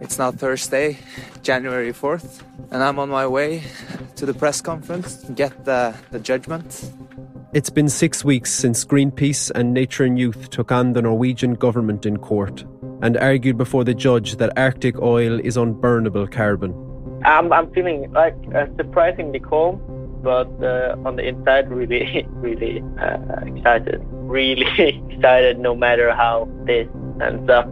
It's now Thursday, January 4th, and I'm on my way to the press conference to get the, the judgment. It's been six weeks since Greenpeace and Nature and Youth took on the Norwegian government in court and argued before the judge that Arctic oil is unburnable carbon. I'm, I'm feeling like uh, surprisingly calm, but uh, on the inside, really, really uh, excited. Really excited no matter how this ends up.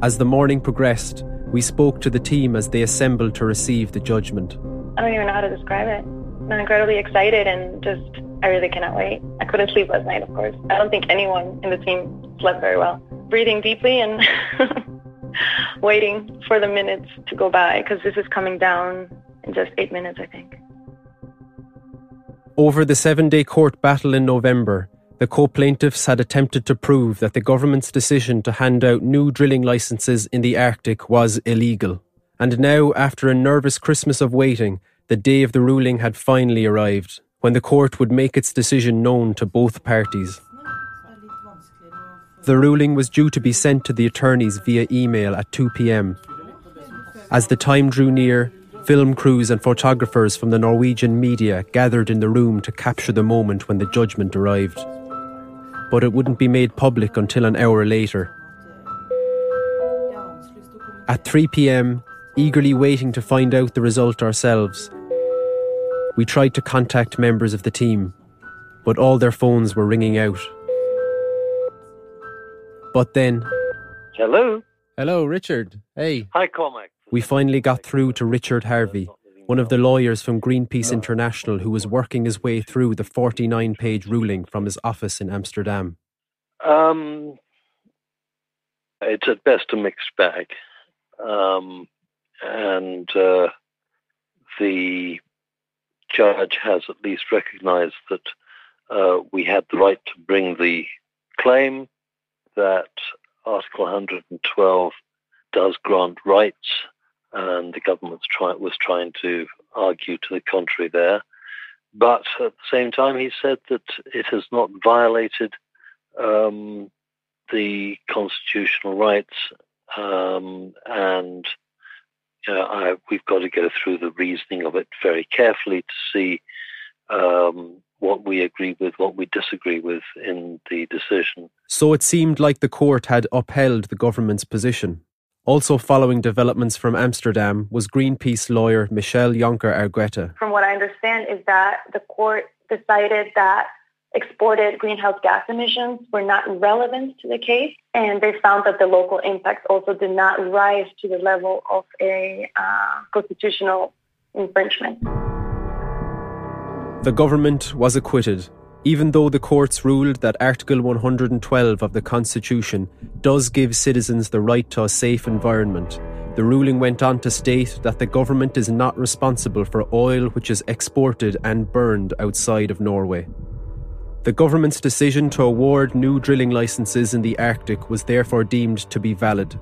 As the morning progressed, we spoke to the team as they assembled to receive the judgment. I don't even know how to describe it. I'm incredibly excited and just, I really cannot wait. I couldn't sleep last night, of course. I don't think anyone in the team slept very well. Breathing deeply and waiting for the minutes to go by because this is coming down in just eight minutes, I think. Over the seven day court battle in November, the co plaintiffs had attempted to prove that the government's decision to hand out new drilling licenses in the Arctic was illegal. And now, after a nervous Christmas of waiting, the day of the ruling had finally arrived, when the court would make its decision known to both parties. The ruling was due to be sent to the attorneys via email at 2 pm. As the time drew near, film crews and photographers from the Norwegian media gathered in the room to capture the moment when the judgment arrived but it wouldn't be made public until an hour later. At 3 pm, eagerly waiting to find out the result ourselves, we tried to contact members of the team, but all their phones were ringing out. But then. Hello. Hello, Richard. Hey. Hi, Cormac. We finally got through to Richard Harvey, one of the lawyers from Greenpeace International who was working his way through the 49 page ruling from his office in Amsterdam? Um, it's at best a mixed bag. Um, and uh, the judge has at least recognized that uh, we had the right to bring the claim that Article 112 does grant rights and the government try, was trying to argue to the contrary there. But at the same time, he said that it has not violated um, the constitutional rights, um, and you know, I, we've got to go through the reasoning of it very carefully to see um, what we agree with, what we disagree with in the decision. So it seemed like the court had upheld the government's position. Also following developments from Amsterdam was Greenpeace lawyer Michelle Jonker Argueta. From what I understand is that the court decided that exported greenhouse gas emissions were not relevant to the case, and they found that the local impacts also did not rise to the level of a uh, constitutional infringement. The government was acquitted even though the courts ruled that Article 112 of the Constitution does give citizens the right to a safe environment, the ruling went on to state that the government is not responsible for oil which is exported and burned outside of Norway. The government's decision to award new drilling licenses in the Arctic was therefore deemed to be valid,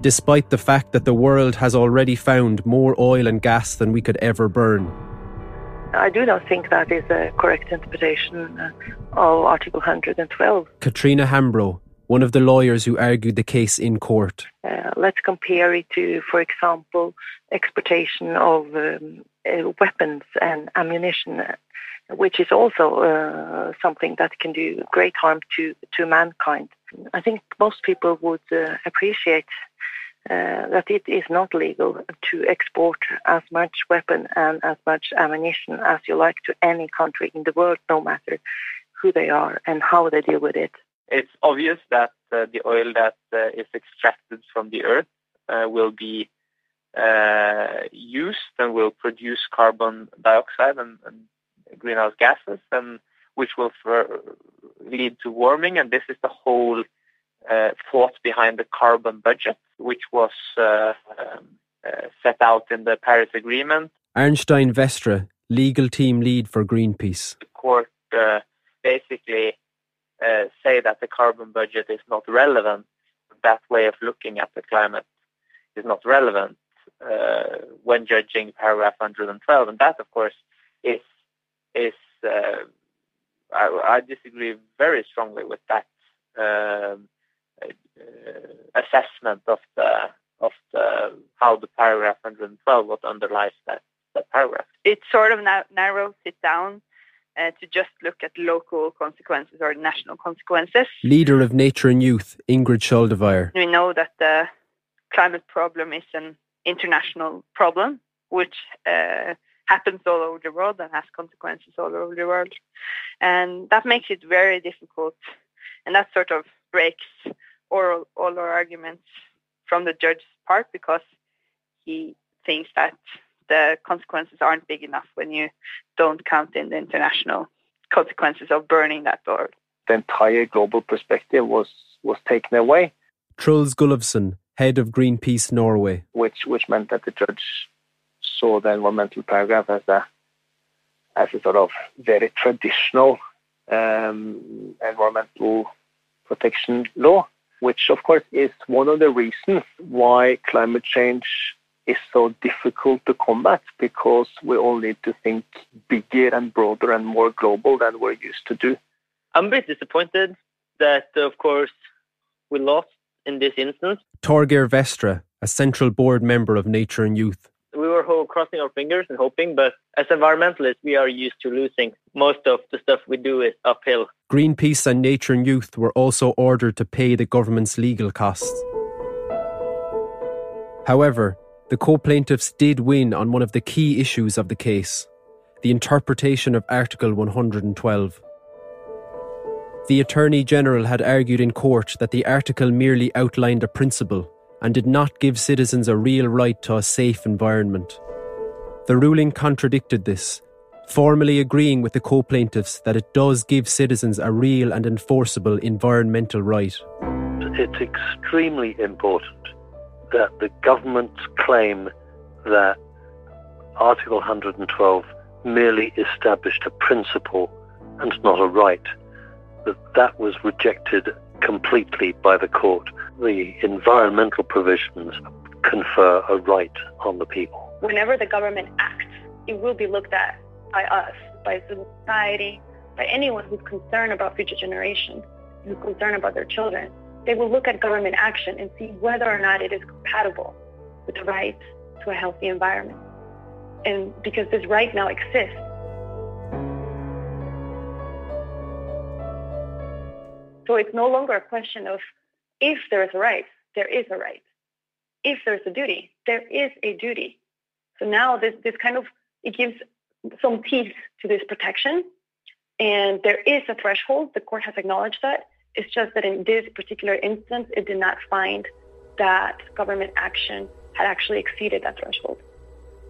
despite the fact that the world has already found more oil and gas than we could ever burn. I do not think that is a correct interpretation uh, of Article 112. Katrina Hambro, one of the lawyers who argued the case in court. Uh, let's compare it to, for example, exportation of um, uh, weapons and ammunition, which is also uh, something that can do great harm to, to mankind. I think most people would uh, appreciate uh, that it is not legal to export as much weapon and as much ammunition as you like to any country in the world, no matter who they are and how they deal with it. It's obvious that uh, the oil that uh, is extracted from the earth uh, will be uh, used and will produce carbon dioxide and, and greenhouse gases, and which will lead to warming. And this is the whole thought behind the carbon budget, which was uh, um, uh, set out in the Paris Agreement. Arnstein Vestre, legal team lead for Greenpeace. The court uh, basically uh, say that the carbon budget is not relevant. That way of looking at the climate is not relevant uh, when judging paragraph 112, and that, of course, is is uh, I, I, disagree very strongly with that um, assessment of the of the how the paragraph 112 what underlies that that paragraph. It sort of narrows it down uh, to just look at local consequences or national consequences. Leader of Nature and Youth, Ingrid Skjoldvær. We know that the climate problem is an international problem, which uh, happens all over the world and has consequences all over the world. And that makes it very difficult. And that sort of breaks all, all our arguments from the judge's part because he thinks that the consequences aren't big enough when you don't count in the international consequences of burning that oil. The entire global perspective was, was taken away. Truls Gulowsen, head of Greenpeace Norway. Which, which meant that the judge saw the environmental paragraph as a, as a sort of very traditional um, environmental protection law, which of course is one of the reasons why climate change is so difficult to combat because we all need to think bigger and broader and more global than we're used to do. I'm a bit disappointed that, of course, we lost in this instance. Torgeir Vestre, a central board member of Nature and Youth. We were crossing our fingers and hoping, but as environmentalists, we are used to losing. Most of the stuff we do is uphill. Greenpeace and Nature and Youth were also ordered to pay the government's legal costs. However, the co plaintiffs did win on one of the key issues of the case the interpretation of Article 112. The Attorney General had argued in court that the article merely outlined a principle and did not give citizens a real right to a safe environment. The ruling contradicted this, formally agreeing with the co plaintiffs that it does give citizens a real and enforceable environmental right. It's extremely important that the government's claim that Article 112 merely established a principle and not a right, that that was rejected completely by the court. The environmental provisions confer a right on the people. Whenever the government acts, it will be looked at by us, by civil society, by anyone who's concerned about future generations, who's concerned about their children they will look at government action and see whether or not it is compatible with the right to a healthy environment. And because this right now exists, So it's no longer a question of if there is a right, there is a right. If there's a duty, there is a duty. So now this, this kind of, it gives some teeth to this protection. And there is a threshold. The court has acknowledged that. It's just that in this particular instance, it did not find that government action had actually exceeded that threshold.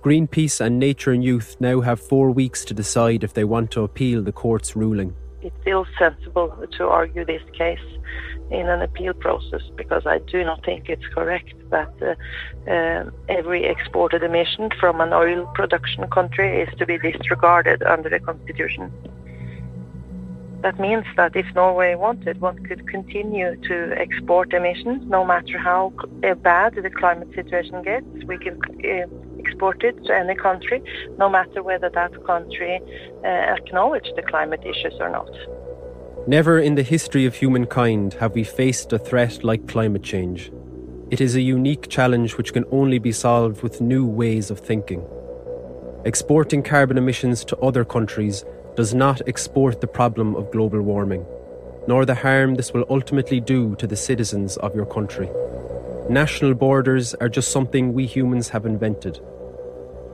Greenpeace and Nature and Youth now have four weeks to decide if they want to appeal the court's ruling. It feels sensible to argue this case in an appeal process because I do not think it's correct that uh, uh, every exported emission from an oil production country is to be disregarded under the Constitution. That means that if Norway wanted, one could continue to export emissions no matter how uh, bad the climate situation gets. We can uh, export it to any country, no matter whether that country uh, acknowledges the climate issues or not. Never in the history of humankind have we faced a threat like climate change. It is a unique challenge which can only be solved with new ways of thinking. Exporting carbon emissions to other countries does not export the problem of global warming, nor the harm this will ultimately do to the citizens of your country. National borders are just something we humans have invented.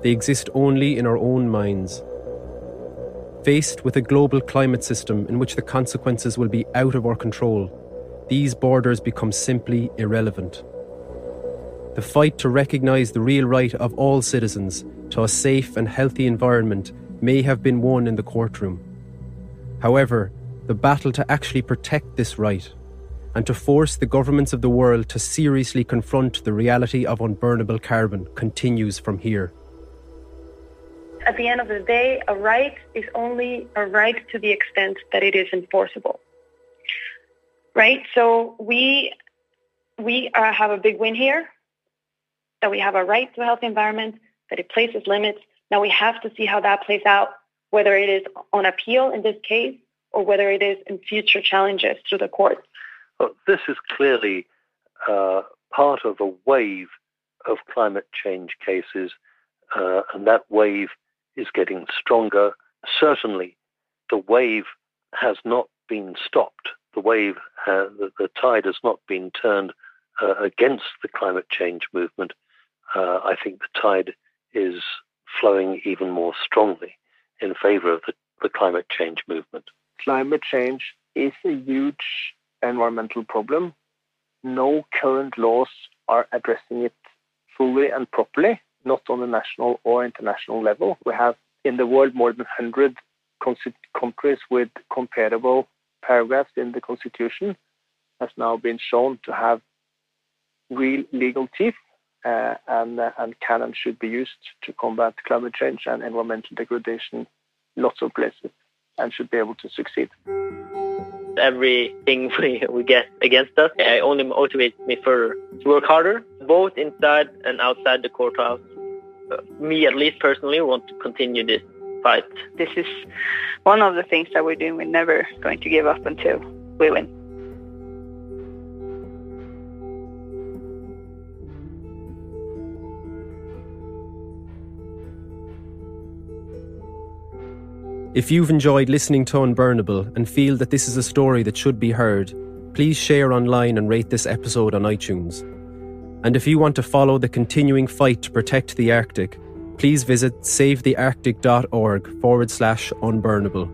They exist only in our own minds. Faced with a global climate system in which the consequences will be out of our control, these borders become simply irrelevant. The fight to recognise the real right of all citizens to a safe and healthy environment may have been won in the courtroom. However, the battle to actually protect this right and to force the governments of the world to seriously confront the reality of unburnable carbon continues from here. At the end of the day, a right is only a right to the extent that it is enforceable. Right? So we we uh, have a big win here, that we have a right to a healthy environment, that it places limits. Now we have to see how that plays out, whether it is on appeal in this case or whether it is in future challenges to the courts. Well, this is clearly uh, part of a wave of climate change cases, uh, and that wave is getting stronger. Certainly, the wave has not been stopped. The wave, uh, the, the, tide has not been turned uh, against the climate change movement. Uh, I think the tide is flowing even more strongly in favor of the, the climate change movement. Climate change is a huge environmental problem. No current laws are addressing it fully and properly, not on the national or international level. We have in the world more than 100 countries with comparable paragraphs in the constitution. Has now been shown to have real legal teeth uh, and, uh, and can and should be used to combat climate change and environmental degradation lots of places and should be able to succeed. Everything we, we get against us it only motivates me further to work harder, both inside and outside the courthouse. Uh, me, at least personally, want to continue this fight. This is one of the things that we're doing. We're never going to give up until we win. If you've enjoyed listening to Unburnable and feel that this is a story that should be heard, please share online and rate this episode on iTunes. And if you want to follow the continuing fight to protect the Arctic, please visit savethearctic.org forward slash unburnable.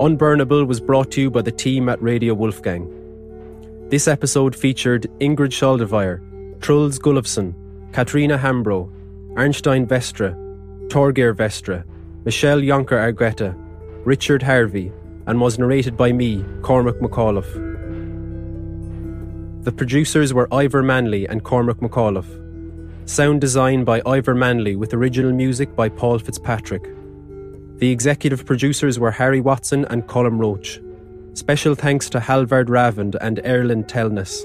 Unburnable was brought to you by the team at Radio Wolfgang. This episode featured Ingrid Skjoldvær, Truls Gulowsen, Katrina Hambro, Arnstein Vestre, Torgeir Vestre, Michelle Jonker Argueta, Richard Harvey, and was narrated by me, Cormac McAuliffe. The producers were Ivor Manley and Cormac McAuliffe. Sound design by Ivor Manley with original music by Paul Fitzpatrick. The executive producers were Harry Watson and Colm Roach. Special thanks to Halvard Raavand and Erlend Tellnes.